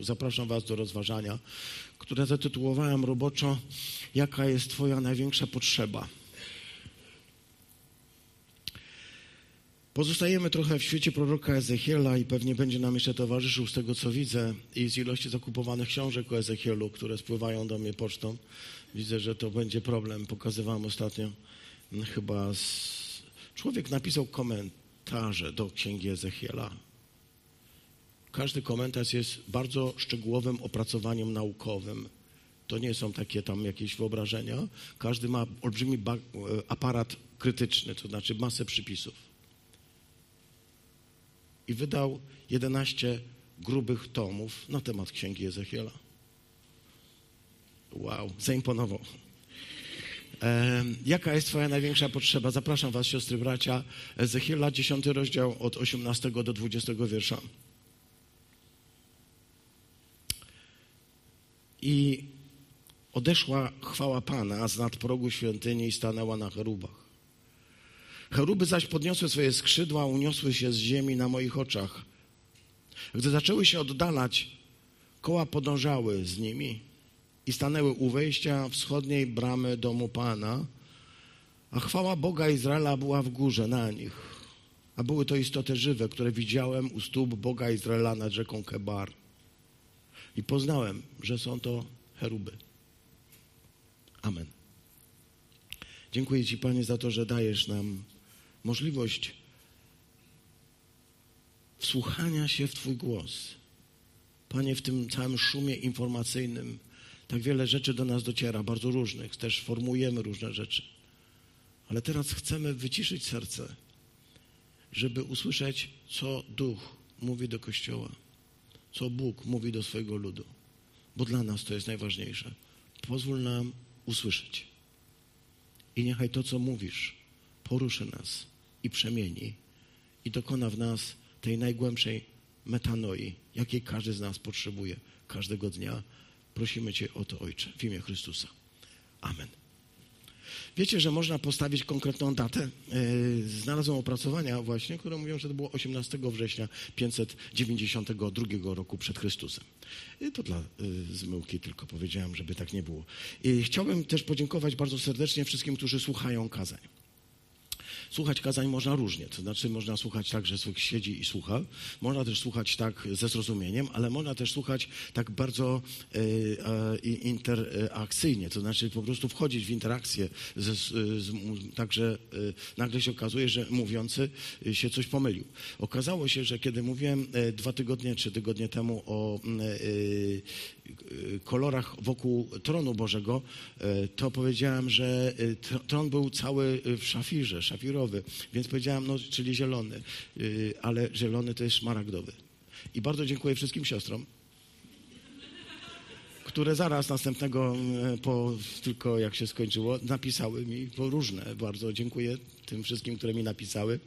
Zapraszam Was do rozważania, które zatytułowałem roboczo Jaka jest Twoja największa potrzeba? Pozostajemy trochę w świecie proroka Ezechiela i pewnie będzie nam jeszcze towarzyszył z tego, co widzę i z ilości zakupowanych książek o Ezechielu, które spływają do mnie pocztą. Widzę, że to będzie problem. Pokazywałem ostatnio mm, chyba z... człowiek napisał komentarze do księgi Ezechiela każdy komentarz jest bardzo szczegółowym opracowaniem naukowym. To nie są takie tam jakieś wyobrażenia. Każdy ma olbrzymi aparat krytyczny, to znaczy masę przypisów. I wydał 11 grubych tomów na temat księgi Ezechiela. Wow, zaimponował. E, jaka jest Twoja największa potrzeba? Zapraszam Was, siostry, bracia. Ezechiela, 10 rozdział od 18 do 20 wiersza. I odeszła chwała Pana z nad progu świątyni i stanęła na cherubach. Cheruby zaś podniosły swoje skrzydła, uniosły się z ziemi na moich oczach. Gdy zaczęły się oddalać, koła podążały z nimi i stanęły u wejścia wschodniej bramy domu Pana, a chwała Boga Izraela była w górze na nich. A były to istoty żywe, które widziałem u stóp Boga Izraela nad rzeką Kebar. I poznałem, że są to cheruby. Amen. Dziękuję Ci, Panie, za to, że dajesz nam możliwość wsłuchania się w Twój głos. Panie, w tym całym szumie informacyjnym tak wiele rzeczy do nas dociera, bardzo różnych, też formujemy różne rzeczy. Ale teraz chcemy wyciszyć serce, żeby usłyszeć, co Duch mówi do Kościoła co Bóg mówi do swojego ludu, bo dla nas to jest najważniejsze. Pozwól nam usłyszeć. I niechaj to, co mówisz, poruszy nas i przemieni i dokona w nas tej najgłębszej metanoi, jakiej każdy z nas potrzebuje każdego dnia. Prosimy Cię o to, Ojcze, w imię Chrystusa. Amen. Wiecie, że można postawić konkretną datę? E, znalazłem opracowania właśnie, które mówią, że to było 18 września 592 roku przed Chrystusem. I to dla e, zmyłki tylko powiedziałem, żeby tak nie było. I chciałbym też podziękować bardzo serdecznie wszystkim, którzy słuchają kazań. Słuchać kazań można różnie, to znaczy można słuchać tak, że siedzi i słucha, można też słuchać tak ze zrozumieniem, ale można też słuchać tak bardzo e, e, interakcyjnie, to znaczy po prostu wchodzić w interakcję, ze, z, także e, nagle się okazuje, że mówiący się coś pomylił. Okazało się, że kiedy mówiłem dwa tygodnie, trzy tygodnie temu o kolorach wokół tronu Bożego, to powiedziałem, że tron był cały w szafirze, szafirowy, więc powiedziałem, no, czyli zielony, e, ale zielony to jest szmaragdowy. I bardzo dziękuję wszystkim siostrom, które zaraz następnego, po tylko jak się skończyło, napisały mi po różne. Bardzo dziękuję tym wszystkim, które mi napisały,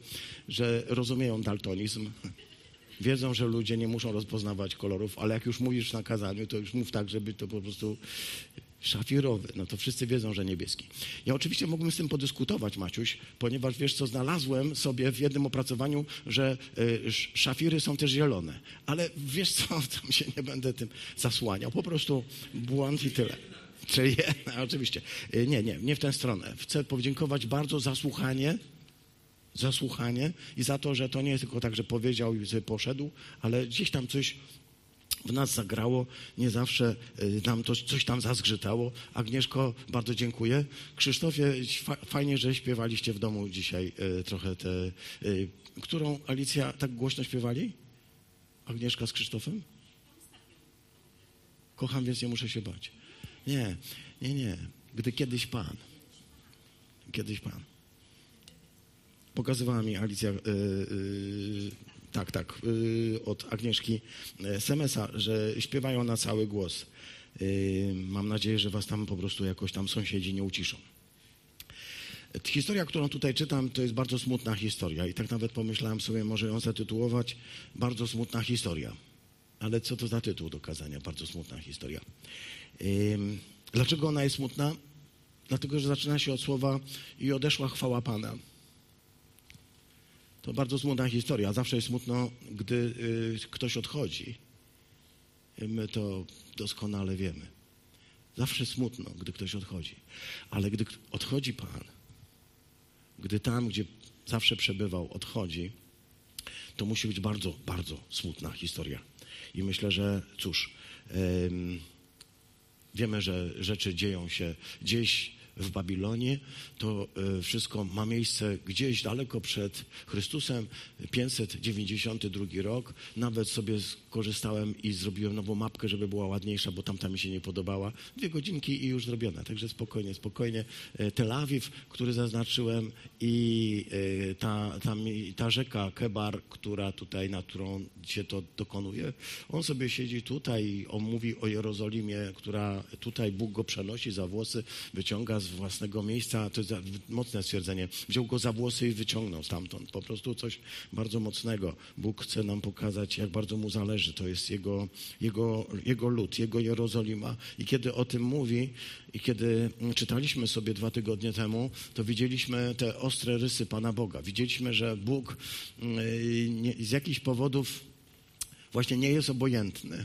że rozumieją daltonizm wiedzą, że ludzie nie muszą rozpoznawać kolorów, ale jak już mówisz na kazaniu, to już mów tak, żeby to po prostu szafirowy. No to wszyscy wiedzą, że niebieski. Ja oczywiście mógłbym z tym podyskutować, Maciuś, ponieważ wiesz co, znalazłem sobie w jednym opracowaniu, że y, szafiry są też zielone. Ale wiesz co, tam się nie będę tym zasłaniał. Po prostu błąd i tyle. Czyli oczywiście. Y, nie, nie, nie w tę stronę. Chcę podziękować bardzo za słuchanie za słuchanie i za to, że to nie jest tylko tak, że powiedział i sobie poszedł, ale gdzieś tam coś w nas zagrało, nie zawsze y, nam to coś tam zazgrzytało. Agnieszko, bardzo dziękuję. Krzysztofie, fajnie, że śpiewaliście w domu dzisiaj y, trochę tę, y, którą Alicja tak głośno śpiewali? Agnieszka z Krzysztofem? Kocham, więc nie muszę się bać. Nie, nie, nie. Gdy kiedyś Pan, kiedyś Pan. Pokazywała mi Alicja, yy, yy, tak, tak, yy, od Agnieszki Semesa, że śpiewają na cały głos. Mam nadzieję, że was tam po prostu jakoś tam sąsiedzi nie uciszą. Historia, którą tutaj czytam, to jest bardzo smutna historia i tak nawet pomyślałem sobie, może ją zatytułować Bardzo smutna historia. Ale co to za tytuł do kazania? Bardzo smutna historia. Dlaczego ona jest smutna? Dlatego, że zaczyna się od słowa i odeszła chwała Pana. To bardzo smutna historia. Zawsze jest smutno, gdy y, ktoś odchodzi. My to doskonale wiemy. Zawsze smutno, gdy ktoś odchodzi. Ale gdy odchodzi Pan, gdy tam, gdzie zawsze przebywał, odchodzi, to musi być bardzo, bardzo smutna historia. I myślę, że cóż, wiemy, że rzeczy dzieją się gdzieś w Babilonie, to e, wszystko ma miejsce gdzieś daleko przed Chrystusem, 592 rok. Nawet sobie skorzystałem i zrobiłem nową mapkę, żeby była ładniejsza, bo tamta mi się nie podobała. Dwie godzinki i już zrobione, także spokojnie, spokojnie. E, Tel Awiw, który zaznaczyłem i e, ta, ta, ta rzeka Kebar, która tutaj, na którą się to dokonuje, on sobie siedzi tutaj on mówi o Jerozolimie, która tutaj Bóg go przenosi za włosy, wyciąga z własnego miejsca, to jest mocne stwierdzenie, wziął go za włosy i wyciągnął stamtąd. Po prostu coś bardzo mocnego. Bóg chce nam pokazać, jak bardzo mu zależy. To jest jego, jego, jego lud, jego Jerozolima. I kiedy o tym mówi, i kiedy czytaliśmy sobie dwa tygodnie temu, to widzieliśmy te ostre rysy Pana Boga. Widzieliśmy, że Bóg mm, z jakichś powodów właśnie nie jest obojętny.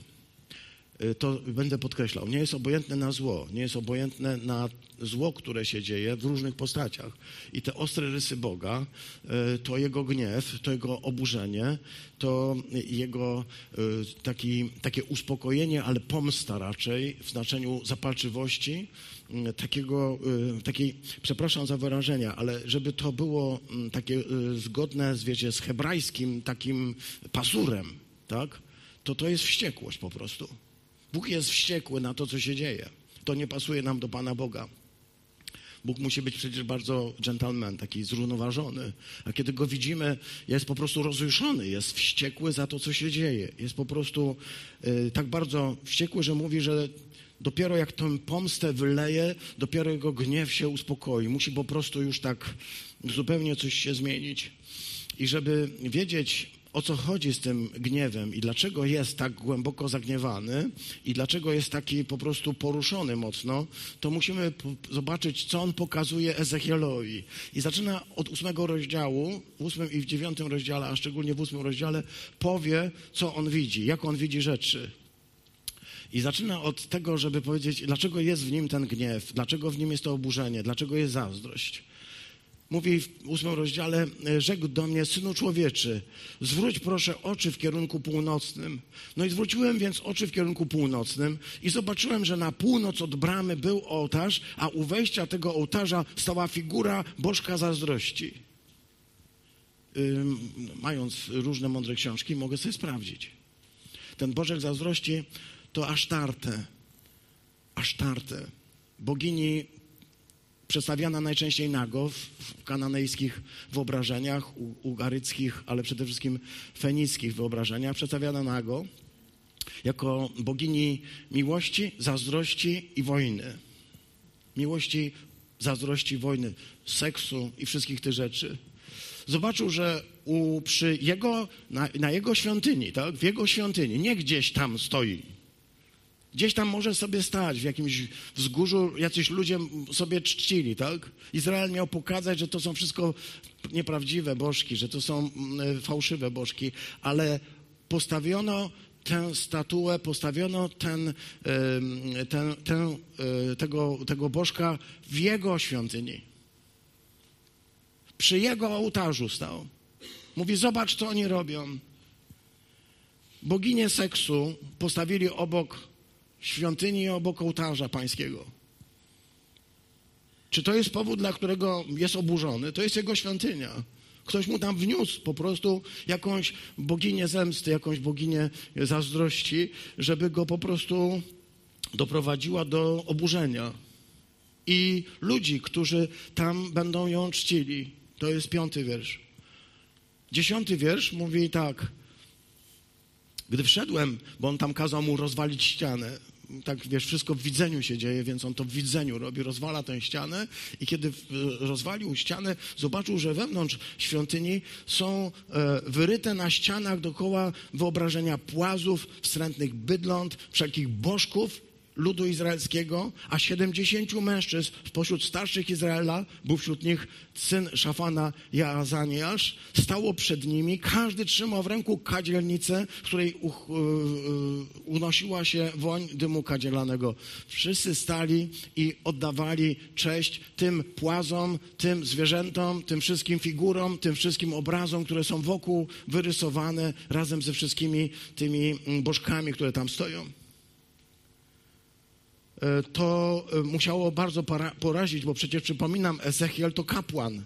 Y, to będę podkreślał, nie jest obojętne na zło, nie jest obojętne na zło, które się dzieje w różnych postaciach. I te ostre rysy Boga, y, to jego gniew, to jego oburzenie, to jego y, taki, takie uspokojenie, ale pomsta raczej w znaczeniu zapalczywości, takiego, takiej, przepraszam za wyrażenia, ale żeby to było mm, takie zgodne z, wiecie, z hebrajskim takim pazurem, tak? To to jest wściekłość po prostu. Bóg jest wściekły na to, co się dzieje. To nie pasuje nam do Pana Boga. Bóg musi być przecież bardzo gentleman, taki zrównoważony. A kiedy go widzimy, jest po prostu rozjuszony, jest wściekły za to, co się dzieje. Jest po prostu y, tak bardzo wściekły, że mówi, że dopiero jak tę pomstę wyleje, dopiero jego gniew się uspokoi. Musi po prostu już tak zupełnie coś się zmienić. I żeby wiedzieć, o co chodzi z tym gniewem i dlaczego jest tak głęboko zagniewany i dlaczego jest taki po prostu poruszony mocno, to musimy zobaczyć, co on pokazuje Ezechielowi. I zaczyna od ósmego rozdziału, w ósmym i w dziewiątym rozdziale, a szczególnie w ósmym rozdziale, powie, co on widzi, jak on widzi rzeczy. I zaczyna od tego, żeby powiedzieć, dlaczego jest w nim ten gniew, dlaczego w nim jest to oburzenie, dlaczego jest zazdrość. Mówi w ósmym rozdziale, e, rzekł do mnie, synu człowieczy, zwróć proszę oczy w kierunku północnym. No i zwróciłem więc oczy w kierunku północnym i zobaczyłem, że na północ od bramy był ołtarz, a u wejścia tego ołtarza stała figura bożka zazdrości. Mając różne mądre książki, mogę sobie sprawdzić. Ten bożek zazdrości to Asztarte. Asztarte. Bogini przedstawiana najczęściej nago w kananejskich wyobrażeniach, ugaryckich, ale przede wszystkim fenickich wyobrażeniach, przedstawiana nago jako bogini miłości, zazdrości i wojny. Miłości, zazdrości, wojny, seksu i wszystkich tych rzeczy. Zobaczył, że u, przy jego, na, na jego świątyni, tak, w jego świątyni, nie gdzieś tam stoi Gdzieś tam może sobie stać, w jakimś wzgórzu jacyś ludzie sobie czcili, tak? Izrael miał pokazać, że to są wszystko nieprawdziwe bożki, że to są mm, fałszywe bożki, ale postawiono tę statuę, postawiono ten, ten, ten, e, tego, tego bożka w jego świątyni. Przy jego ołtarzu stał. Mówi, zobacz, co oni robią. Boginię seksu postawili obok świątyni obok ołtarza pańskiego. Czy to jest powód, dla którego jest oburzony? To jest jego świątynia. Ktoś mu tam wniósł po prostu jakąś boginię zemsty, jakąś boginię zazdrości, żeby go po prostu doprowadziła do oburzenia. I ludzi, którzy tam będą ją czcili. To jest piąty wiersz. Dziesiąty wiersz mówi tak. Gdy wszedłem, bo on tam kazał mu rozwalić ścianę, tak wiesz, wszystko w widzeniu się dzieje, więc on to w widzeniu robi, rozwala tę ścianę i kiedy rozwalił ścianę, zobaczył, że wewnątrz świątyni są e, wyryte na ścianach dookoła wyobrażenia płazów, wstrętnych bydląt, wszelkich bożków ludu izraelskiego, a 70 mężczyzn spośród starszych Izraela, był wśród nich syn Szafana Jaazaniasz, stało przed nimi, każdy trzymał w ręku kadzielnicę, w której unosiła się woń dymu kadzielanego. Wszyscy stali i oddawali cześć tym płazom, tym zwierzętom, tym wszystkim figurom, tym wszystkim obrazom, które są wokół wyrysowane razem ze wszystkimi tymi mm, bożkami, które tam stoją. E, to e, musiało bardzo porazić, bo przecież przypominam, Ezechiel to kapłan.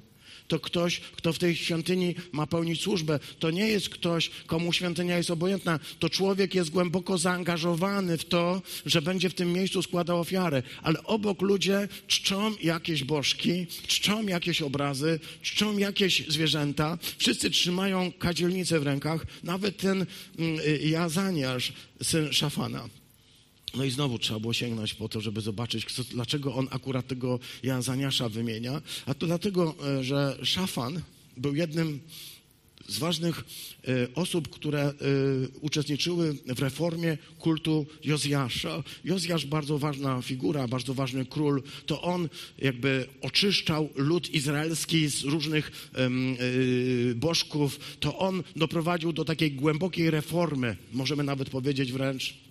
To ktoś, kto w tej świątyni ma pełnić służbę. To nie jest ktoś, komu świątynia jest obojętna. To człowiek jest głęboko zaangażowany w to, że będzie w tym miejscu składał ofiarę. Ale obok ludzie czczą jakieś bożki, czczą jakieś obrazy, czczą jakieś zwierzęta. Wszyscy trzymają kadzielnicę w rękach. Nawet ten mm, y, Jazaniasz, syn Szafana. No i znowu trzeba było sięgnąć po to, żeby zobaczyć, co, dlaczego on akurat tego Jazaniasza wymienia. A to dlatego, e, że Szafan był jednym z ważnych e, osób, które e, uczestniczyły w reformie kultu Jozjasza. Jozjasz bardzo ważna figura, bardzo ważny król. To on jakby oczyszczał lud izraelski z różnych bożków. To on doprowadził do takiej głębokiej reformy, możemy nawet powiedzieć wręcz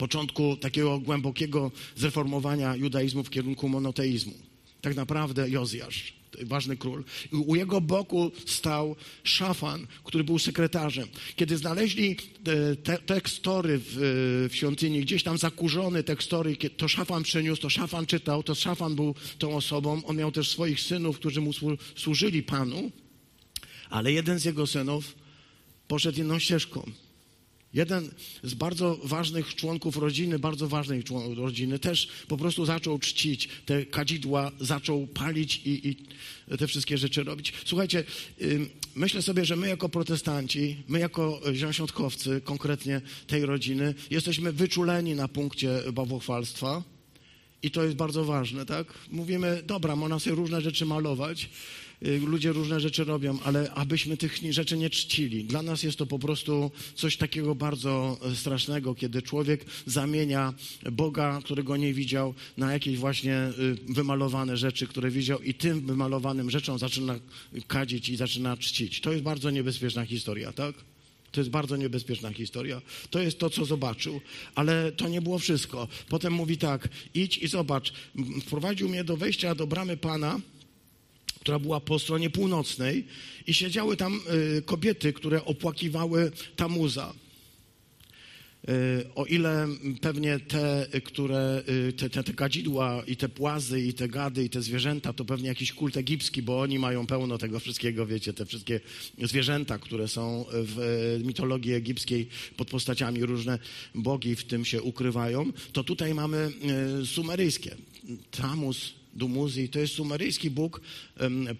początku takiego głębokiego zreformowania judaizmu w kierunku monoteizmu. Tak naprawdę Jozjasz, ważny król. I u jego boku stał Szafan, który był sekretarzem. Kiedy znaleźli e, te, tekstory w, w świątyni, gdzieś tam zakurzone tekstory, to Szafan przyniósł, to Szafan czytał, to Szafan był tą osobą. On miał też swoich synów, którzy mu służyli Panu, ale jeden z jego synów poszedł inną ścieżką. Jeden z bardzo ważnych członków rodziny, bardzo ważnej rodziny, też po prostu zaczął czcić te kadzidła, zaczął palić i, i te wszystkie rzeczy robić. Słuchajcie, myślę sobie, że my jako protestanci, my jako ziąsiątkowcy, konkretnie tej rodziny, jesteśmy wyczuleni na punkcie bałwochwalstwa. I to jest bardzo ważne, tak? Mówimy, dobra, można sobie różne rzeczy malować, ludzie różne rzeczy robią, ale abyśmy tych rzeczy nie czcili. Dla nas jest to po prostu coś takiego bardzo e, strasznego, kiedy człowiek zamienia Boga, którego nie widział, na jakieś właśnie y, wymalowane rzeczy, które widział i tym wymalowanym rzeczom zaczyna kadzić i zaczyna czcić. To jest bardzo niebezpieczna historia, tak? To jest bardzo niebezpieczna historia. To jest to, co zobaczył. Ale to nie było wszystko. Potem mówi tak, idź i zobacz. Wprowadził mnie do wejścia do bramy Pana, która była po stronie północnej i siedziały tam y, kobiety, które opłakiwały Tamuza. Y, o ile pewnie te, które, y, te, te, te kadzidła i te płazy i te gady i te zwierzęta to pewnie jakiś kult egipski, bo oni mają pełno tego wszystkiego, wiecie, te wszystkie zwierzęta, które są w mitologii egipskiej pod postaciami różne bogi w tym się ukrywają, to tutaj mamy sumeryjskie. Tamuz Dumuzi, to jest sumeryjski Bóg,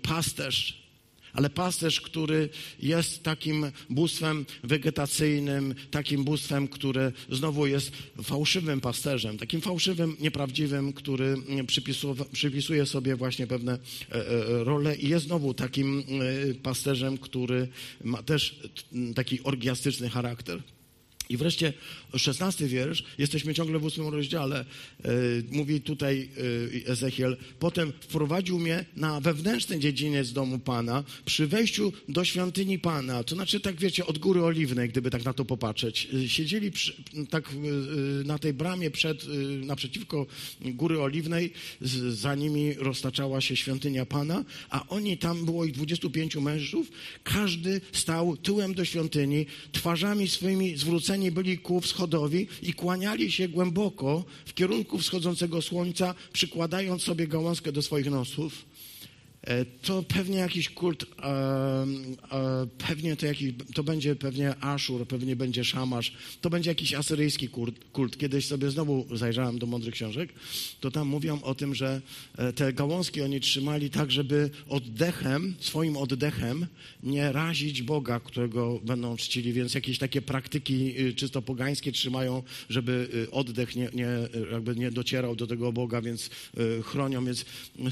pasterz, ale pasterz, który jest takim bóstwem wegetacyjnym, takim bóstwem, które znowu jest fałszywym pasterzem, takim fałszywym, nieprawdziwym, który przypisuje sobie właśnie pewne e, e, role i jest znowu takim e, pasterzem, który ma też taki orgiastyczny charakter. I wreszcie szesnasty wiersz, jesteśmy ciągle w ósmym rozdziale, yy, mówi tutaj yy, Ezechiel, potem wprowadził mnie na wewnętrzny dziedziniec domu Pana, przy wejściu do świątyni Pana, to znaczy tak wiecie, od Góry Oliwnej, gdyby tak na to popatrzeć. Yy, siedzieli przy, tak na tej bramie przed, naprzeciwko Góry Oliwnej, z, za nimi roztaczała się świątynia Pana, a oni, tam było ich 25 mężów, każdy stał tyłem do świątyni, twarzami swoimi zwróceni byli ku wschodowi i kłaniali się głęboko w kierunku wschodzącego słońca, przykładając sobie gałązkę do swoich nosów. E, to pewnie jakiś kult, e, e, pewnie to, jakiś, to będzie pewnie Aszur, pewnie będzie Szamasz, to będzie jakiś asyryjski kult, kult. Kiedyś sobie znowu zajrzałem do mądrych książek, to tam mówią o tym, że te gałązki oni trzymali tak, żeby oddechem, swoim oddechem nie razić Boga, którego będą czcili, więc jakieś takie praktyki czysto pogańskie trzymają, żeby oddech nie, nie, jakby nie docierał do tego Boga, więc chronią, więc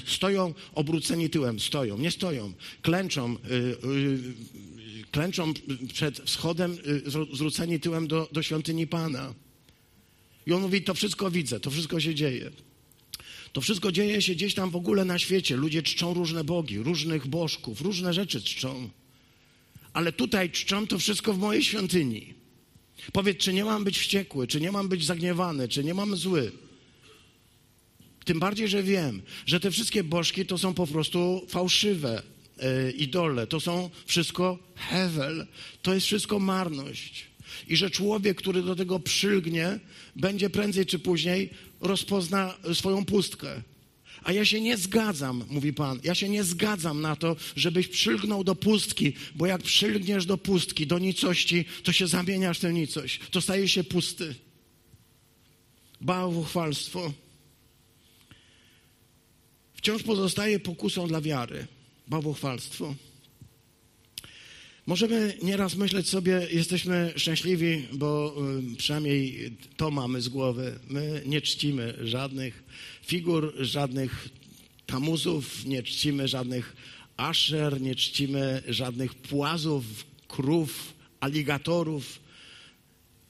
stoją obróceni tyłem, stoją, nie stoją, klęczą, y, y, klęczą przed wschodem, y, zwróceni tyłem do, do świątyni Pana. I on mówi, to wszystko widzę, to wszystko się dzieje. To wszystko dzieje się gdzieś tam w ogóle na świecie. Ludzie czczą różne bogi, różnych bożków, różne rzeczy czczą. Ale tutaj czczą to wszystko w mojej świątyni. Powiedz, czy nie mam być wściekły, czy nie mam być zagniewany, czy nie mam zły. Tym bardziej, że wiem, że te wszystkie bożki to są po prostu fałszywe e, idole, to są wszystko hewel, to jest wszystko marność. I że człowiek, który do tego przylgnie, będzie prędzej czy później rozpozna swoją pustkę. A ja się nie zgadzam, mówi Pan, ja się nie zgadzam na to, żebyś przylgnął do pustki, bo jak przylgniesz do pustki, do nicości, to się zamieniasz w tę nicość, to staje się pusty. Bałwochwalstwo wciąż pozostaje pokusą dla wiary. Bałwochwalstwo. Możemy nieraz myśleć sobie, jesteśmy szczęśliwi, bo y, przynajmniej to mamy z głowy. My nie czcimy żadnych figur, żadnych tamuzów, nie czcimy żadnych aszer, nie czcimy żadnych płazów, krów, aligatorów,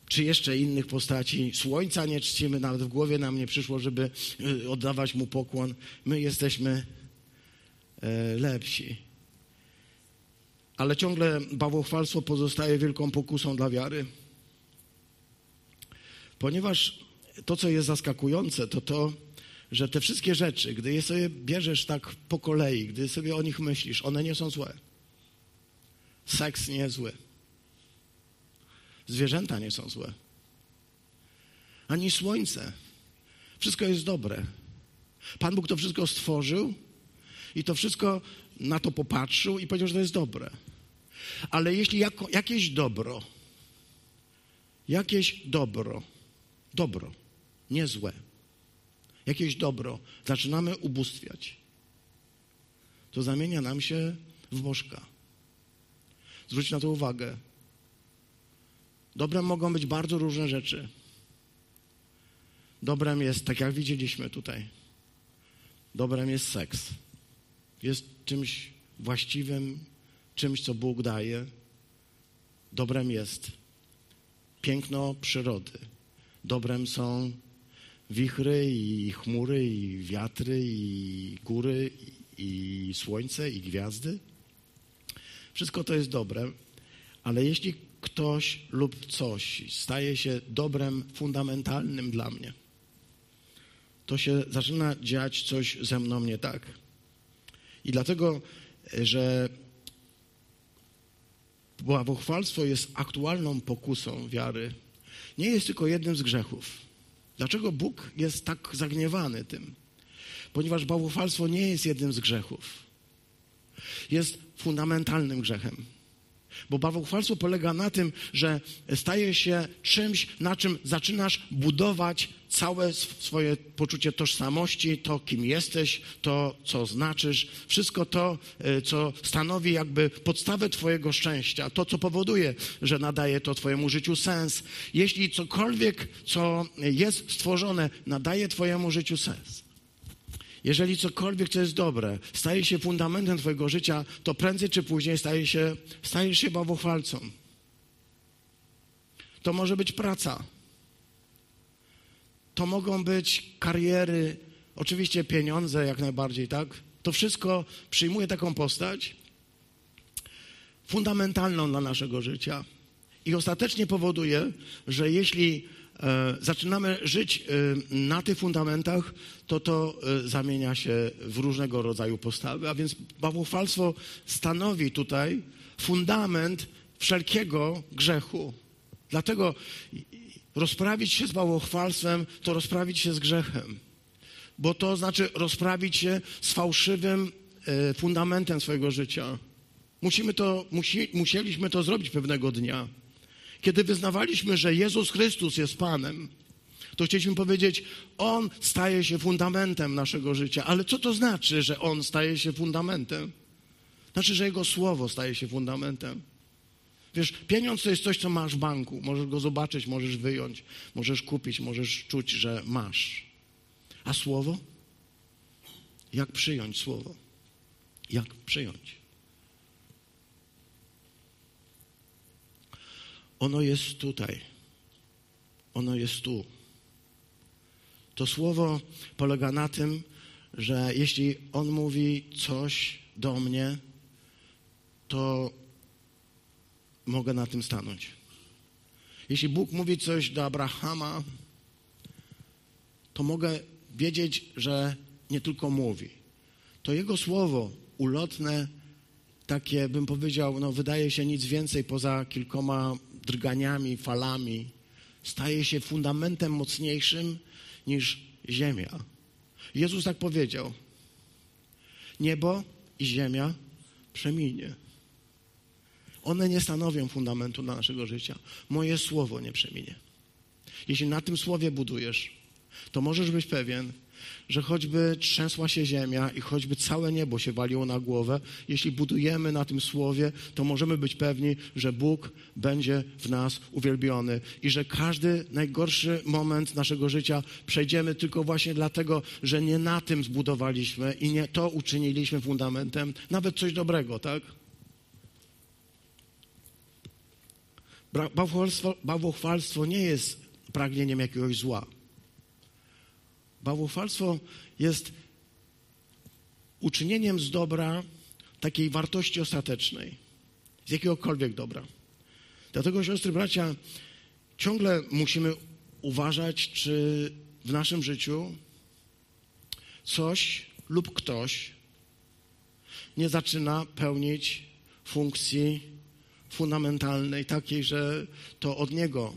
czy jeszcze innych postaci. Słońca nie czcimy, nawet w głowie nam nie przyszło, żeby y, oddawać mu pokłon. My jesteśmy e, lepsi ale ciągle bałwochwalstwo pozostaje wielką pokusą dla wiary. Ponieważ to, co jest zaskakujące, to to, że te wszystkie rzeczy, gdy je sobie bierzesz tak po kolei, gdy sobie o nich myślisz, one nie są złe. Seks nie jest zły. Zwierzęta nie są złe. Ani słońce. Wszystko jest dobre. Pan Bóg to wszystko stworzył i to wszystko na to popatrzył i powiedział, że to jest dobre. Ale jeśli jako, jakieś dobro, jakieś dobro, dobro, nie złe, jakieś dobro zaczynamy ubóstwiać, to zamienia nam się w bożka. Zwróć na to uwagę. Dobrem mogą być bardzo różne rzeczy. Dobrem jest, tak jak widzieliśmy tutaj, dobrem jest seks. Jest czymś właściwym, czymś, co Bóg daje. Dobrem jest piękno przyrody. Dobrem są wichry i chmury i wiatry i góry i słońce i gwiazdy. Wszystko to jest dobre, ale jeśli ktoś lub coś staje się dobrem fundamentalnym dla mnie, to się zaczyna dziać coś ze mną nie tak. I dlatego, że błogosławieństwo jest aktualną pokusą wiary, nie jest tylko jednym z grzechów. Dlaczego Bóg jest tak zagniewany tym? Ponieważ bałwochwalstwo nie jest jednym z grzechów. Jest fundamentalnym grzechem. Bo bałwochwalstwo polega na tym, że staje się czymś, na czym zaczynasz budować całe swoje poczucie tożsamości, to kim jesteś, to co znaczysz, wszystko to, e, co stanowi jakby podstawę Twojego szczęścia, to co powoduje, że nadaje to Twojemu życiu sens. Jeśli cokolwiek, co jest stworzone, nadaje Twojemu życiu sens, jeżeli cokolwiek, co jest dobre, staje się fundamentem Twojego życia, to prędzej czy później staje się, stajesz się. To może być praca. To mogą być kariery, oczywiście pieniądze jak najbardziej, tak? To wszystko przyjmuje taką postać fundamentalną dla naszego życia i ostatecznie powoduje, że jeśli zaczynamy żyć e, na tych fundamentach, to to e, zamienia się w różnego rodzaju postawy. A więc bałwochwalstwo stanowi tutaj fundament wszelkiego grzechu. Dlatego rozprawić się z bałwochwalstwem to rozprawić się z grzechem. Bo to znaczy rozprawić się z fałszywym fundamentem swojego życia. Musimy to, musi, musieliśmy to zrobić pewnego dnia. Kiedy wyznawaliśmy, że Jezus Chrystus jest Panem, to chcieliśmy powiedzieć, On staje się fundamentem naszego życia. Ale co to znaczy, że On staje się fundamentem? Znaczy, że Jego Słowo staje się fundamentem. Wiesz, pieniądz to jest coś, co masz w banku. Możesz go zobaczyć, możesz wyjąć, możesz kupić, możesz czuć, że masz. A Słowo? Jak przyjąć Słowo? Jak przyjąć? Ono jest tutaj. Ono jest tu. To słowo polega na tym, że jeśli On mówi coś do mnie, to mogę na tym stanąć. Jeśli Bóg mówi coś do Abrahama, to mogę wiedzieć, że nie tylko mówi. To Jego słowo ulotne, takie bym powiedział, no wydaje się nic więcej poza kilkoma drganiami, falami, staje się fundamentem mocniejszym niż ziemia. Jezus tak powiedział: Niebo i ziemia przeminie. One nie stanowią fundamentu naszego życia. Moje słowo nie przeminie. Jeśli na tym słowie budujesz, to możesz być pewien, że choćby trzęsła się ziemia i choćby całe niebo się waliło na głowę, jeśli budujemy na tym słowie, to możemy być pewni, że Bóg będzie w nas uwielbiony i że każdy najgorszy moment naszego życia przejdziemy tylko właśnie dlatego, że nie na tym zbudowaliśmy i nie to uczyniliśmy fundamentem, nawet coś dobrego, tak? Bałwochwalstwo, nie jest pragnieniem jakiegoś zła. Bałwochwalstwo jest uczynieniem z dobra takiej wartości ostatecznej, z jakiegokolwiek dobra. Dlatego, siostry, bracia, ciągle musimy uważać, czy w naszym życiu coś lub ktoś nie zaczyna pełnić funkcji fundamentalnej, takiej, że to od niego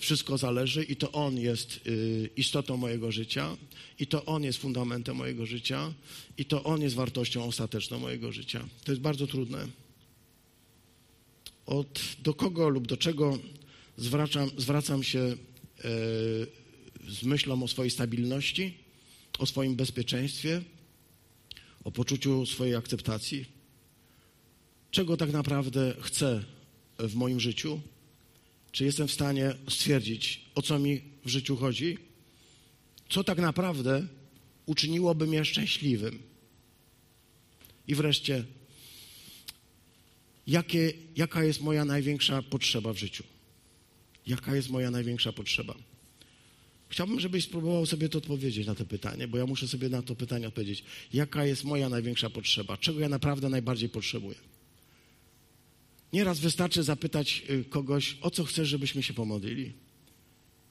wszystko zależy i to on jest y, istotą mojego życia, i to on jest fundamentem mojego życia, i to on jest wartością ostateczną mojego życia. To jest bardzo trudne. Od do kogo lub do czego zwracam, zwracam się e, z myślą o swojej stabilności, o swoim bezpieczeństwie, o poczuciu swojej akceptacji czego tak naprawdę chcę w moim życiu? Czy jestem w stanie stwierdzić, o co mi w życiu chodzi? Co tak naprawdę uczyniłoby mnie szczęśliwym? I wreszcie, jakie, jaka jest moja największa potrzeba w życiu? Jaka jest moja największa potrzeba? Chciałbym, żebyś spróbował sobie to odpowiedzieć na to pytanie, bo ja muszę sobie na to pytanie odpowiedzieć. Jaka jest moja największa potrzeba? Czego ja naprawdę najbardziej potrzebuję? Nieraz wystarczy zapytać y, kogoś, o co chcesz, żebyśmy się pomodlili.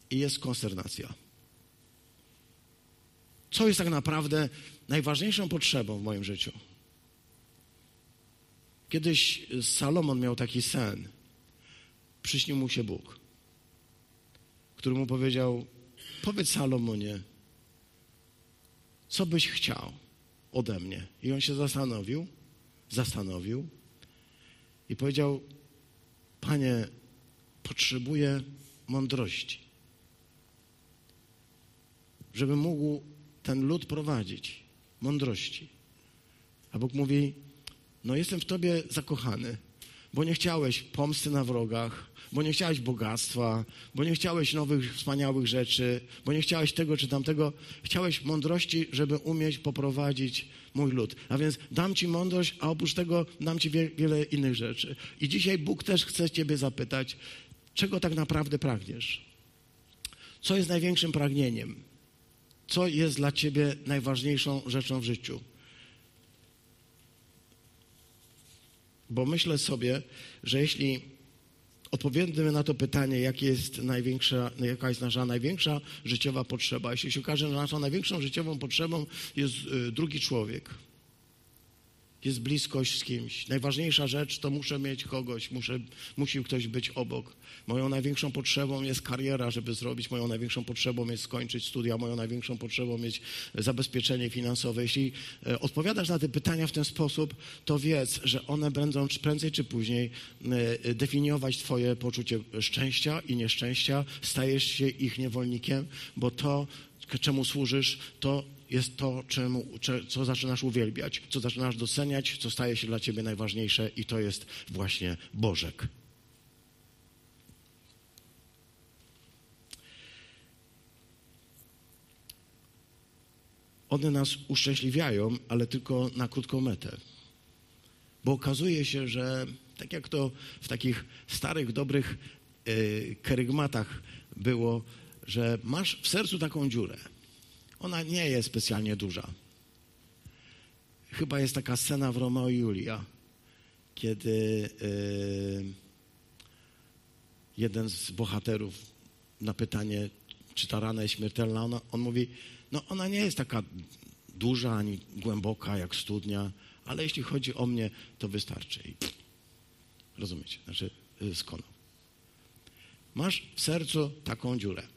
I jest konsternacja. Co jest tak naprawdę najważniejszą potrzebą w moim życiu? Kiedyś Salomon miał taki sen. Przyśnił mu się Bóg, który mu powiedział: Powiedz Salomonie, co byś chciał ode mnie? I on się zastanowił, zastanowił i powiedział: Panie, potrzebuję mądrości, żeby mógł ten lud prowadzić. Mądrości. A Bóg mówi: No, jestem w Tobie zakochany, bo nie chciałeś pomsty na wrogach, bo nie chciałeś bogactwa, bo nie chciałeś nowych, wspaniałych rzeczy, bo nie chciałeś tego czy tamtego. Chciałeś mądrości, żeby umieć poprowadzić mój lud. A więc dam Ci mądrość, a oprócz tego dam Ci wie, wiele innych rzeczy. I dzisiaj Bóg też chce Ciebie zapytać, czego tak naprawdę pragniesz? Co jest największym pragnieniem? Co jest dla Ciebie najważniejszą rzeczą w życiu? Bo myślę sobie, że jeśli odpowiemy na to pytanie, jest największa, jaka jest nasza największa życiowa potrzeba, jeśli się okaże, że naszą największą życiową potrzebą jest y, drugi człowiek, jest bliskość z kimś. Najważniejsza rzecz to muszę mieć kogoś, muszę, musi ktoś być obok. Moją największą potrzebą jest kariera, żeby zrobić. Moją największą potrzebą jest skończyć studia. Moją największą potrzebą jest zabezpieczenie finansowe. Jeśli e, odpowiadasz na te pytania w ten sposób, to wiedz, że one będą prędzej czy później e, definiować Twoje poczucie szczęścia i nieszczęścia. Stajesz się ich niewolnikiem, bo to, czemu służysz, to jest to, czemu, co zaczynasz uwielbiać, co zaczynasz doceniać, co staje się dla ciebie najważniejsze i to jest właśnie Bożek. One nas uszczęśliwiają, ale tylko na krótką metę. Bo okazuje się, że tak jak to w takich starych, dobrych e, kerygmatach było, że masz w sercu taką dziurę. Ona nie jest specjalnie duża. Chyba jest taka scena w Romeo i Julia, kiedy yy, jeden z bohaterów na pytanie, czy ta rana jest śmiertelna, ona, on mówi, no ona nie jest taka duża ani głęboka jak studnia, ale jeśli chodzi o mnie, to wystarczy. I, rozumiecie? Znaczy, yy, skonał. Masz w sercu taką dziurę.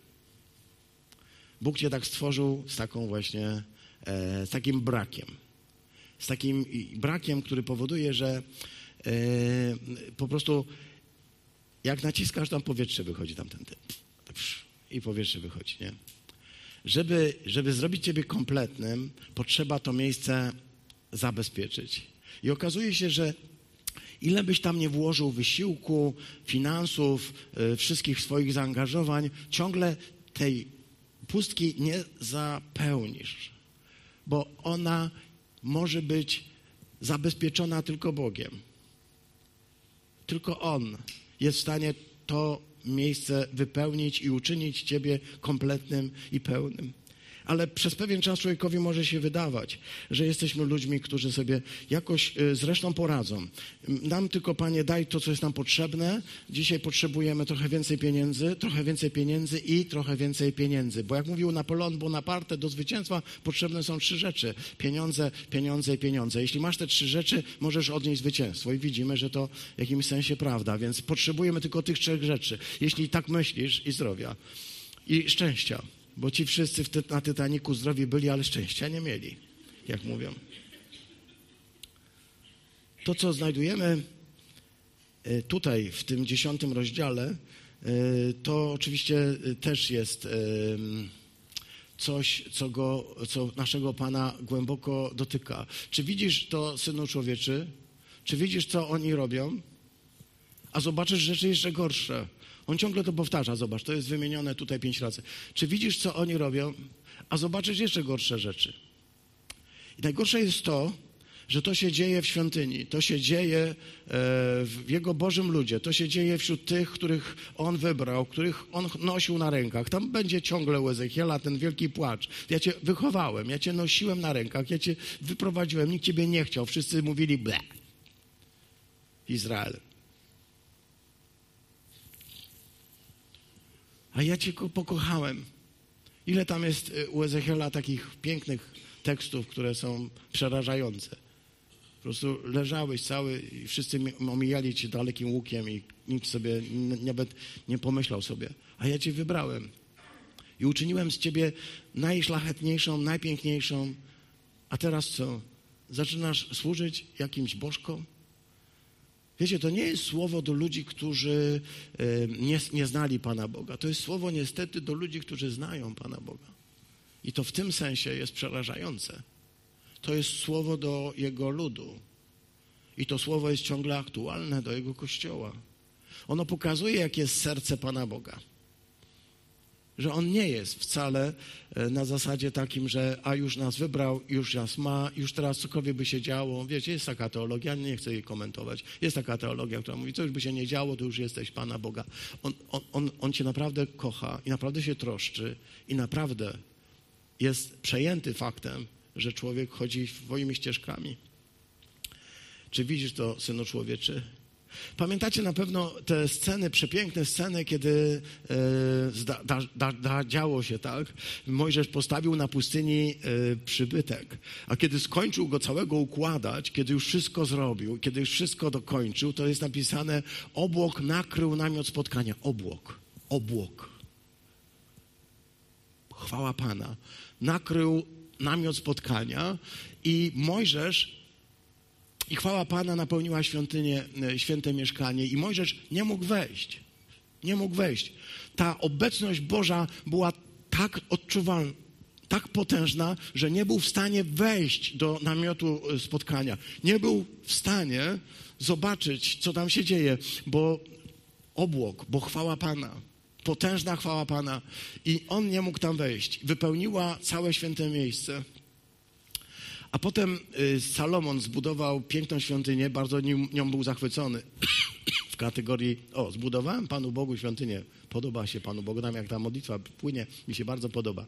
Bóg cię tak stworzył z taką właśnie, e, z takim brakiem. Z takim brakiem, który powoduje, że e, po prostu jak naciskasz, tam powietrze wychodzi tamtędy. I powietrze wychodzi, nie? Żeby, żeby zrobić ciebie kompletnym, potrzeba to miejsce zabezpieczyć. I okazuje się, że ile byś tam nie włożył wysiłku, finansów, y, wszystkich swoich zaangażowań, ciągle tej pustki nie zapełnisz, bo ona może być zabezpieczona tylko Bogiem. Tylko On jest w stanie to miejsce wypełnić i uczynić Ciebie kompletnym i pełnym ale przez pewien czas człowiekowi może się wydawać, że jesteśmy ludźmi, którzy sobie jakoś y, zresztą poradzą. Nam tylko, Panie, daj to, co jest nam potrzebne. Dzisiaj potrzebujemy trochę więcej pieniędzy, trochę więcej pieniędzy i trochę więcej pieniędzy. Bo jak mówił Napoleon Bonaparte, do zwycięstwa potrzebne są trzy rzeczy. Pieniądze, pieniądze i pieniądze. Jeśli masz te trzy rzeczy, możesz odnieść zwycięstwo. I widzimy, że to w jakimś sensie prawda. Więc potrzebujemy tylko tych trzech rzeczy. Jeśli tak myślisz i zdrowia. I szczęścia bo ci wszyscy na Tytaniku zdrowi byli, ale szczęścia nie mieli, jak mówią. To, co znajdujemy e, tutaj, w tym dziesiątym rozdziale, e, to oczywiście e, też jest coś, co, go, co naszego Pana głęboko dotyka. Czy widzisz to, Synu Człowieczy? Czy widzisz, co oni robią? A zobaczysz rzeczy jeszcze gorsze. On ciągle to powtarza, zobacz, to jest wymienione tutaj pięć razy. Czy widzisz, co oni robią? A zobaczysz jeszcze gorsze rzeczy. I najgorsze jest to, że to się dzieje w świątyni, to się dzieje e, w Jego Bożym ludzie, to się dzieje wśród tych, których On wybrał, których On nosił na rękach. Tam będzie ciągle u Ezechiela ten wielki płacz. Ja Cię wychowałem, ja Cię nosiłem na rękach, ja Cię wyprowadziłem, nikt Ciebie nie chciał, wszyscy mówili ble. Izrael. A ja Cię pokochałem. Ile tam jest y, u Ezechiela takich pięknych tekstów, które są przerażające. Po prostu leżałeś cały i wszyscy omijali Cię dalekim łukiem i nikt sobie nawet nie pomyślał sobie. A ja Cię wybrałem i uczyniłem z Ciebie najszlachetniejszą, najpiękniejszą. A teraz co? Zaczynasz służyć jakimś bożkom? Wiecie, to nie jest słowo do ludzi, którzy nie, nie znali Pana Boga. To jest słowo niestety do ludzi, którzy znają Pana Boga. I to w tym sensie jest przerażające. To jest słowo do Jego ludu. I to słowo jest ciągle aktualne do Jego kościoła. Ono pokazuje, jakie jest serce Pana Boga że on nie jest wcale e, na zasadzie takim, że a już nas wybrał, już nas ma, już teraz cokolwiek by się działo. Wiecie, jest taka teologia, nie chcę jej komentować. Jest taka teologia, która mówi, co już by się nie działo, to już jesteś Pana Boga. On, on, on, on cię naprawdę kocha i naprawdę się troszczy i naprawdę jest przejęty faktem, że człowiek chodzi swoimi ścieżkami. Czy widzisz to, Synu Człowieczy? Pamiętacie na pewno te sceny, przepiękne sceny, kiedy e, zda, da, da, działo się tak. Mojżesz postawił na pustyni e, przybytek, a kiedy skończył go całego układać, kiedy już wszystko zrobił, kiedy już wszystko dokończył, to jest napisane: obłok nakrył namiot spotkania. Obłok, obłok. Chwała Pana. Nakrył namiot spotkania i Mojżesz i chwała Pana napełniła świątynię, e, święte mieszkanie i Mojżesz nie mógł wejść. Nie mógł wejść. Ta obecność Boża była tak odczuwalna, tak potężna, że nie był w stanie wejść do namiotu e, spotkania. Nie był w stanie zobaczyć, co tam się dzieje, bo obłok, bo chwała Pana, potężna chwała Pana i on nie mógł tam wejść. Wypełniła całe święte miejsce. A potem y, Salomon zbudował piękną świątynię, bardzo nią był zachwycony. W kategorii, o, zbudowałem Panu Bogu świątynię. Podoba się Panu Bogu. Nam jak ta modlitwa płynie, mi się bardzo podoba.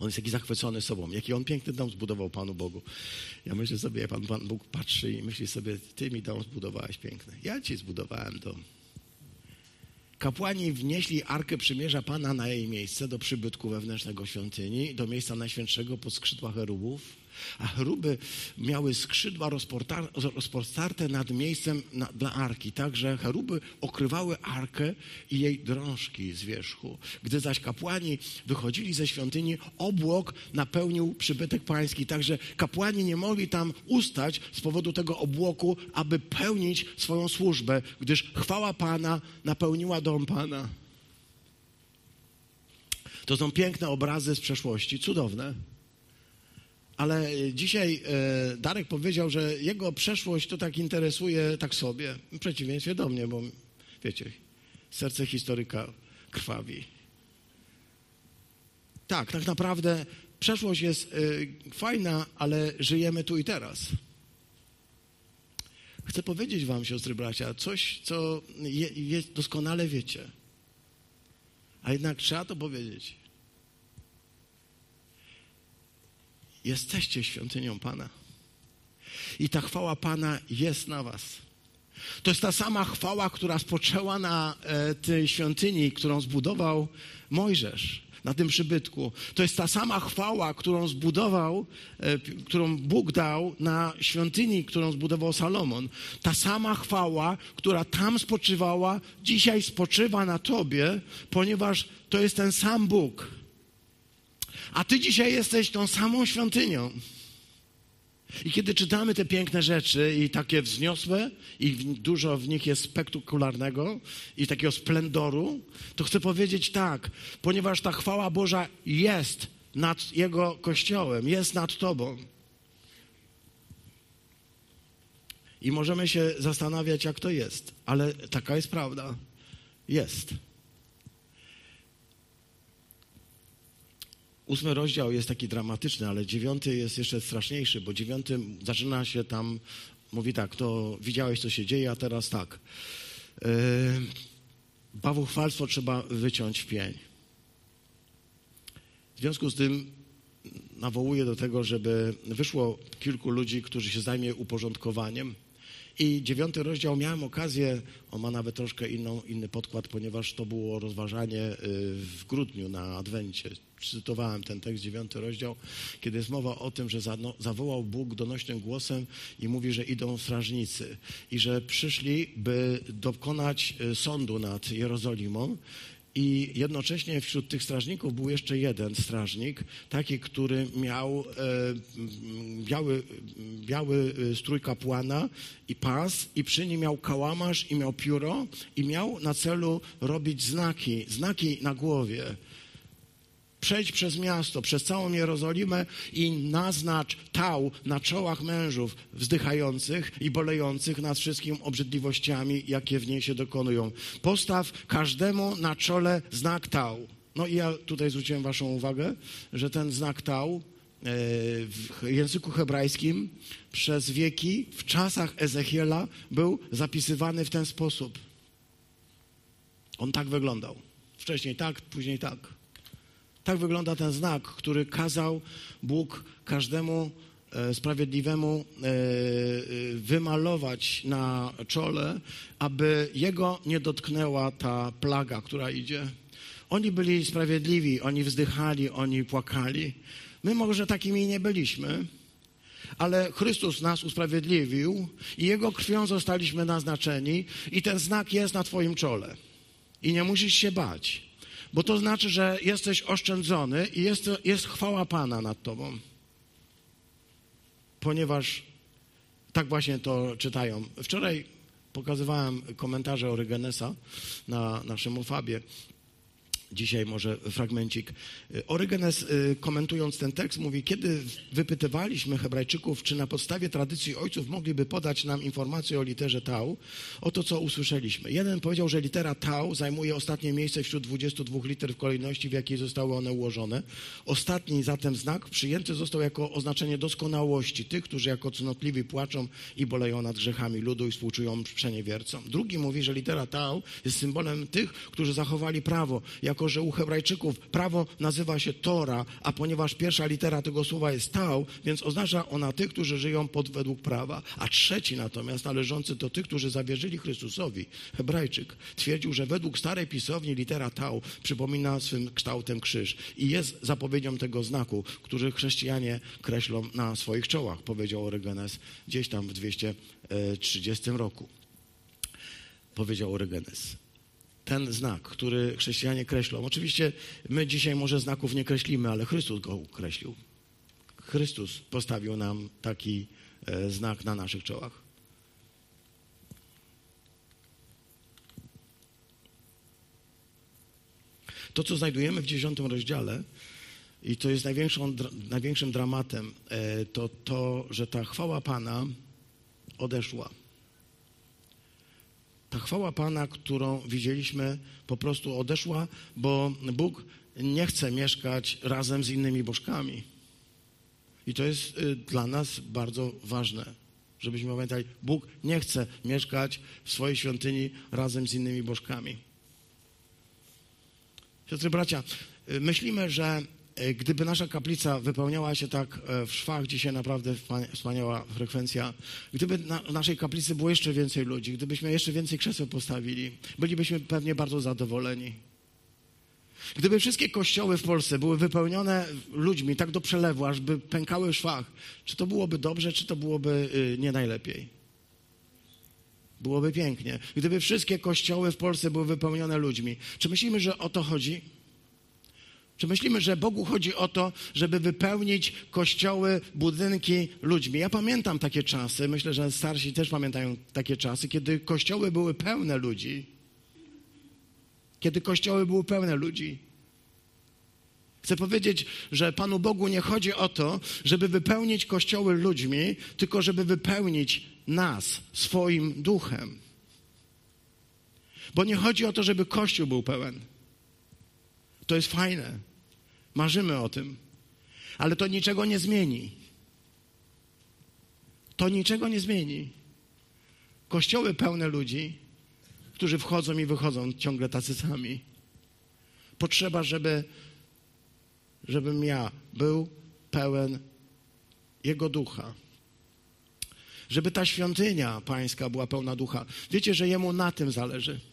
On jest taki zachwycony sobą. Jaki on piękny dom zbudował Panu Bogu. Ja myślę sobie, jak Pan, Pan Bóg patrzy i myśli sobie, ty mi dom zbudowałeś piękny. Ja ci zbudowałem dom. Kapłani wnieśli Arkę Przymierza Pana na jej miejsce do przybytku wewnętrznego świątyni, do miejsca najświętszego pod skrzydła cherubów a chruby miały skrzydła rozpostarte nad miejscem na, dla arki, tak że cheruby okrywały arkę i jej drążki z wierzchu. Gdy zaś kapłani wychodzili ze świątyni, obłok napełnił przybytek pański, także kapłani nie mogli tam ustać z powodu tego obłoku, aby pełnić swoją służbę, gdyż chwała Pana napełniła dom Pana. To są piękne obrazy z przeszłości, cudowne. Ale dzisiaj e, Darek powiedział, że jego przeszłość to tak interesuje tak sobie, w przeciwieństwie do mnie, bo wiecie, serce historyka krwawi. Tak, tak naprawdę przeszłość jest e, fajna, ale żyjemy tu i teraz. Chcę powiedzieć wam, siostry bracia, coś, co je, je doskonale wiecie. A jednak trzeba to powiedzieć. Jesteście świątynią Pana. I ta chwała Pana jest na Was. To jest ta sama chwała, która spoczęła na e, tej świątyni, którą zbudował Mojżesz, na tym przybytku. To jest ta sama chwała, którą zbudował, e, którą Bóg dał na świątyni, którą zbudował Salomon. Ta sama chwała, która tam spoczywała, dzisiaj spoczywa na Tobie, ponieważ to jest ten sam Bóg a ty dzisiaj jesteś tą samą świątynią. I kiedy czytamy te piękne rzeczy i takie wzniosłe, i dużo w nich jest spektakularnego i takiego splendoru, to chcę powiedzieć tak, ponieważ ta chwała Boża jest nad Jego Kościołem, jest nad Tobą. I możemy się zastanawiać, jak to jest, ale taka jest prawda. Jest. Ósmy rozdział jest taki dramatyczny, ale dziewiąty jest jeszcze straszniejszy, bo dziewiąty zaczyna się tam, mówi tak, to widziałeś, co się dzieje, a teraz tak. Yy, bawuchwalstwo trzeba wyciąć w pień. W związku z tym nawołuję do tego, żeby wyszło kilku ludzi, którzy się zajmie uporządkowaniem. I dziewiąty rozdział miałem okazję, on ma nawet troszkę inną, inny podkład, ponieważ to było rozważanie y, w grudniu na Adwencie, cytowałem ten tekst, dziewiąty rozdział, kiedy jest mowa o tym, że zawołał Bóg donośnym głosem i mówi, że idą strażnicy i że przyszli, by dokonać e, sądu nad Jerozolimą. I jednocześnie wśród tych strażników był jeszcze jeden strażnik, taki, który miał e, biały, biały e, strój kapłana i pas, i przy nim miał kałamarz i miał pióro, i miał na celu robić znaki, znaki na głowie przejdź przez miasto, przez całą Jerozolimę i naznacz tał na czołach mężów wzdychających i bolejących nad wszystkimi obrzydliwościami, jakie w niej się dokonują. Postaw każdemu na czole znak tał. No i ja tutaj zwróciłem waszą uwagę, że ten znak tał e, w języku hebrajskim przez wieki, w czasach Ezechiela, był zapisywany w ten sposób. On tak wyglądał. Wcześniej tak, później tak. Tak wygląda ten znak, który kazał Bóg każdemu e, sprawiedliwemu e, e, wymalować na czole, aby jego nie dotknęła ta plaga, która idzie. Oni byli sprawiedliwi, oni wzdychali, oni płakali. My może takimi nie byliśmy, ale Chrystus nas usprawiedliwił i Jego krwią zostaliśmy naznaczeni i ten znak jest na Twoim czole. I nie musisz się bać bo to znaczy, że jesteś oszczędzony i jest, jest chwała Pana nad tobą. Ponieważ tak właśnie to czytają. Wczoraj pokazywałem komentarze Orygenesa na naszym ufabie Dzisiaj może fragmencik. Orygenes y, komentując ten tekst mówi, kiedy wypytywaliśmy Hebrajczyków, czy na podstawie tradycji ojców mogliby podać nam informację o literze tau, oto co usłyszeliśmy. Jeden powiedział, że litera tau zajmuje ostatnie miejsce wśród 22 liter w kolejności, w jakiej zostały one ułożone. Ostatni zatem znak przyjęty został jako oznaczenie doskonałości tych, którzy jako cnotliwi płaczą i boleją nad grzechami ludu i współczują przeniewiercom. Drugi mówi, że litera tau jest symbolem tych, którzy zachowali prawo, jako jako że u Hebrajczyków prawo nazywa się Tora, a ponieważ pierwsza litera tego słowa jest Tau, więc oznacza ona tych, którzy żyją pod według prawa. A trzeci natomiast, należący do tych, którzy zawierzyli Chrystusowi, Hebrajczyk, twierdził, że według starej pisowni litera Tau przypomina swym kształtem krzyż i jest zapowiedzią tego znaku, który chrześcijanie kreślą na swoich czołach, powiedział Orygenes gdzieś tam w 230 roku. Powiedział Orygenes ten znak, który chrześcijanie kreślą. Oczywiście my dzisiaj może znaków nie kreślimy, ale Chrystus go kreślił. Chrystus postawił nam taki e, znak na naszych czołach. To, co znajdujemy w dziesiątym rozdziale, i to jest największym dramatem, e, to to, że ta chwała Pana odeszła ta chwała Pana, którą widzieliśmy, po prostu odeszła, bo Bóg nie chce mieszkać razem z innymi bożkami. I to jest y, dla nas bardzo ważne, żebyśmy pamiętali, Bóg nie chce mieszkać w swojej świątyni razem z innymi bożkami. Siostry bracia, y, myślimy, że gdyby nasza kaplica wypełniała się tak e, w szwach, dzisiaj naprawdę wspaniała frekwencja, gdyby na, w naszej kaplicy było jeszcze więcej ludzi, gdybyśmy jeszcze więcej krzeseł postawili, bylibyśmy pewnie bardzo zadowoleni. Gdyby wszystkie kościoły w Polsce były wypełnione ludźmi tak do przelewu, aż by pękały w szwach, czy to byłoby dobrze, czy to byłoby y, nie najlepiej? Byłoby pięknie. Gdyby wszystkie kościoły w Polsce były wypełnione ludźmi, czy myślimy, że o to chodzi? Czy myślimy, że Bogu chodzi o to, żeby wypełnić kościoły, budynki ludźmi? Ja pamiętam takie czasy, myślę, że starsi też pamiętają takie czasy, kiedy kościoły były pełne ludzi. Kiedy kościoły były pełne ludzi. Chcę powiedzieć, że Panu Bogu nie chodzi o to, żeby wypełnić kościoły ludźmi, tylko żeby wypełnić nas swoim duchem. Bo nie chodzi o to, żeby kościół był pełen. To jest fajne. Marzymy o tym. Ale to niczego nie zmieni. To niczego nie zmieni. Kościoły pełne ludzi, którzy wchodzą i wychodzą ciągle tacy sami. Potrzeba, żeby, żebym ja był pełen Jego ducha. Żeby ta świątynia pańska była pełna ducha. Wiecie, że Jemu na tym zależy.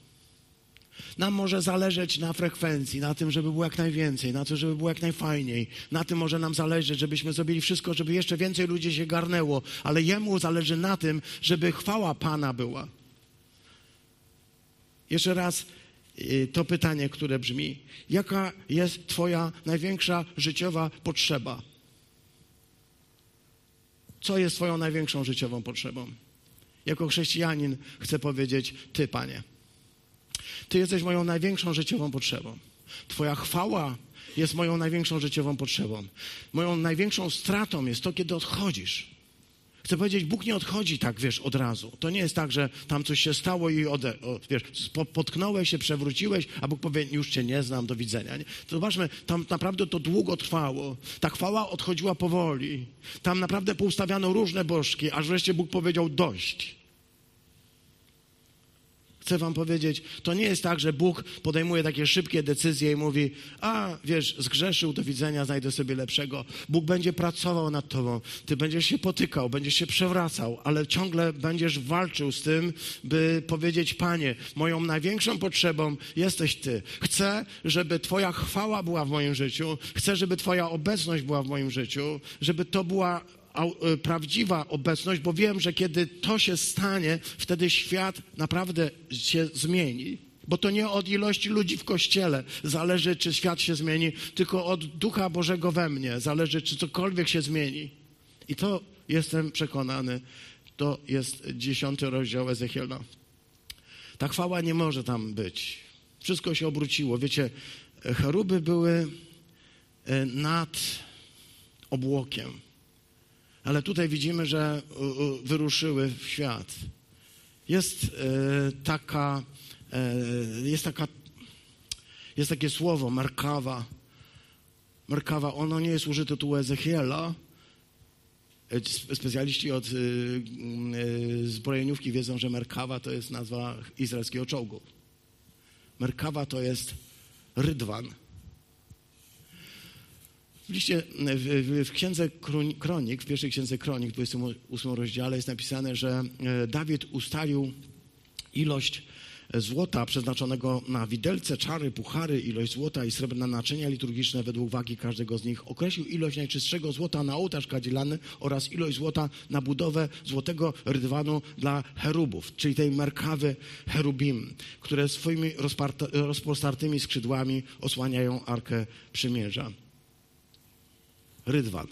Nam może zależeć na frekwencji, na tym, żeby było jak najwięcej, na tym, żeby było jak najfajniej. Na tym może nam zależeć, żebyśmy zrobili wszystko, żeby jeszcze więcej ludzi się garnęło, ale Jemu zależy na tym, żeby chwała Pana była. Jeszcze raz y, to pytanie, które brzmi: jaka jest Twoja największa życiowa potrzeba? Co jest Twoją największą życiową potrzebą? Jako chrześcijanin chcę powiedzieć: Ty, Panie. Ty jesteś moją największą życiową potrzebą. Twoja chwała jest moją największą życiową potrzebą. Moją największą stratą jest to, kiedy odchodzisz. Chcę powiedzieć, Bóg nie odchodzi tak, wiesz, od razu. To nie jest tak, że tam coś się stało i ode, o, wiesz, potknąłeś się, przewróciłeś, a Bóg powie, już cię nie znam, do widzenia. Nie? To zobaczmy, tam naprawdę to długo trwało. Ta chwała odchodziła powoli. Tam naprawdę poustawiano różne bożki, aż wreszcie Bóg powiedział dość chcę wam powiedzieć, to nie jest tak, że Bóg podejmuje takie szybkie decyzje i mówi, a wiesz, zgrzeszył, do widzenia, znajdę sobie lepszego. Bóg będzie pracował nad tobą, ty będziesz się potykał, będziesz się przewracał, ale ciągle będziesz walczył z tym, by powiedzieć, Panie, moją największą potrzebą jesteś Ty. Chcę, żeby Twoja chwała była w moim życiu, chcę, żeby Twoja obecność była w moim życiu, żeby to była prawdziwa obecność, bo wiem, że kiedy to się stanie, wtedy świat naprawdę się zmieni. Bo to nie od ilości ludzi w kościele zależy, czy świat się zmieni, tylko od Ducha Bożego we mnie zależy, czy cokolwiek się zmieni. I to jestem przekonany, to jest dziesiąty rozdział Ezechiela. Ta chwała nie może tam być. Wszystko się obróciło. Wiecie, Cheruby były e, nad obłokiem. Ale tutaj widzimy, że wyruszyły w świat. Jest e, taka, e, jest taka, jest takie słowo, Merkawa. Merkawa, ono nie jest użyte tu u Ezechiela. Specjaliści od zbrojeniówki wiedzą, że Merkawa to jest nazwa izraelskiego czołgu. Merkawa to jest rydwan. W, w, w księdze Kronik, w pierwszej księdze Kronik, w 28 rozdziale jest napisane, że e, Dawid ustalił ilość złota przeznaczonego na widelce, czary, puchary, ilość złota i srebrne naczynia liturgiczne według wagi każdego z nich. Określił ilość najczystszego złota na ołtarz kadzilany oraz ilość złota na budowę złotego rydwanu dla cherubów, czyli tej merkawy cherubim, które swoimi rozpostartymi skrzydłami osłaniają Arkę Przymierza. Rydwan.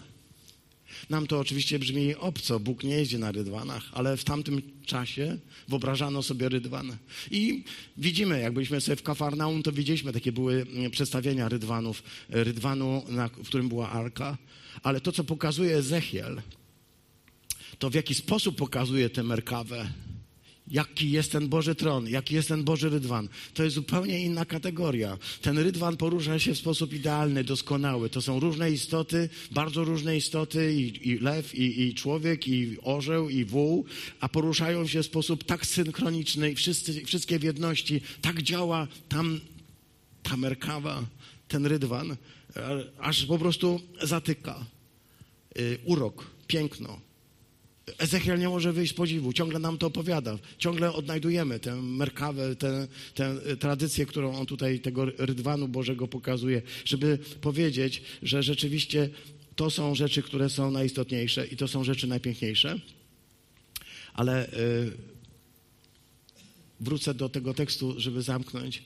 Nam to oczywiście brzmi obco, Bóg nie jeździ na rydwanach, ale w tamtym czasie wyobrażano sobie rydwan. I widzimy, jak byliśmy sobie w Kafarnaum, to widzieliśmy, takie były mm, przedstawienia rydwanów, rydwanu, na, w którym była arka, ale to, co pokazuje Ezechiel, to w jaki sposób pokazuje tę Merkawę, jaki jest ten Boży tron, jaki jest ten Boży rydwan. To jest zupełnie inna kategoria. Ten rydwan porusza się w sposób idealny, doskonały. To są różne istoty, bardzo różne istoty, i, i lew, i, i, człowiek, i orzeł, i wół, a poruszają się w sposób tak synchroniczny i wszyscy, wszystkie w jedności. Tak działa tam ta merkawa, ten rydwan, aż po prostu zatyka. Y, urok, piękno, Ezechiel nie może wyjść z podziwu, ciągle nam to opowiada, ciągle odnajdujemy tę merkawę, tę, tę tradycję, którą on tutaj, tego rydwanu Bożego pokazuje, żeby powiedzieć, że rzeczywiście to są rzeczy, które są najistotniejsze i to są rzeczy najpiękniejsze. Ale yy, wrócę do tego tekstu, żeby zamknąć.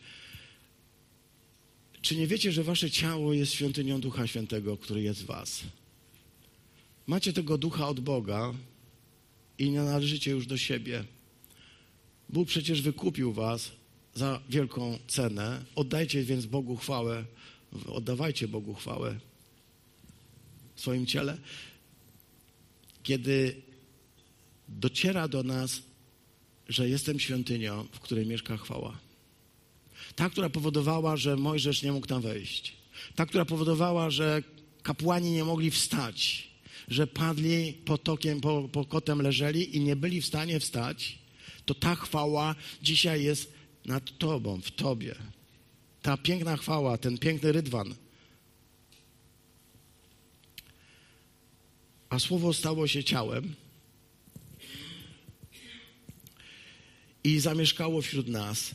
Czy nie wiecie, że wasze ciało jest świątynią Ducha Świętego, który jest w was? Macie tego ducha od Boga, i nie należycie już do siebie. Bóg przecież wykupił was za wielką cenę. Oddajcie więc Bogu chwałę, oddawajcie Bogu chwałę w swoim ciele. Kiedy dociera do nas, że jestem świątynią, w której mieszka chwała. Ta, która powodowała, że Mojżesz nie mógł tam wejść. Ta, która powodowała, że kapłani nie mogli wstać że padli potokiem, po, pokotem leżeli i nie byli w stanie wstać, to ta chwała dzisiaj jest nad Tobą, w Tobie. Ta piękna chwała, ten piękny rydwan. A słowo stało się ciałem i zamieszkało wśród nas.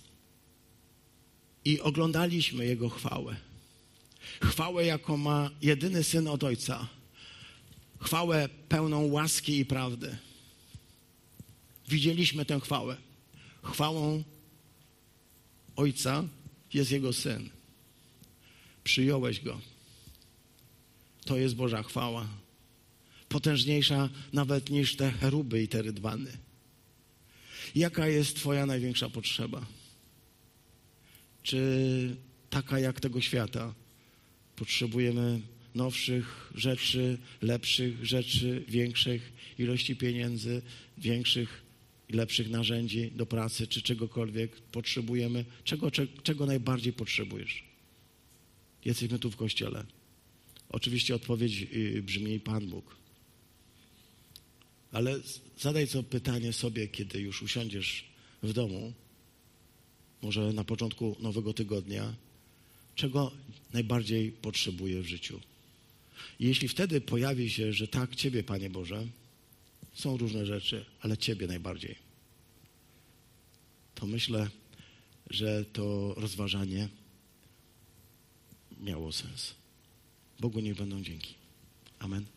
I oglądaliśmy Jego chwałę. Chwałę, jaką ma jedyny syn od Ojca chwałę pełną łaski i prawdy. Widzieliśmy tę chwałę. Chwałą Ojca jest Jego Syn. Przyjąłeś Go. To jest Boża chwała. Potężniejsza nawet niż te cheruby i te rydwany. Jaka jest Twoja największa potrzeba? Czy taka jak tego świata? Potrzebujemy nowszych rzeczy, lepszych rzeczy, większych ilości pieniędzy, większych i lepszych narzędzi do pracy, czy czegokolwiek potrzebujemy. Czego, czego najbardziej potrzebujesz? Jesteśmy tu w kościele. Oczywiście odpowiedź y, brzmi Pan Bóg. Ale zadaj to pytanie sobie, kiedy już usiądziesz w domu, może na początku nowego tygodnia, czego najbardziej potrzebujesz w życiu. I jeśli wtedy pojawi się, że tak, Ciebie, Panie Boże, są różne rzeczy, ale Ciebie najbardziej, to myślę, że to rozważanie miało sens. Bogu niech będą dzięki. Amen.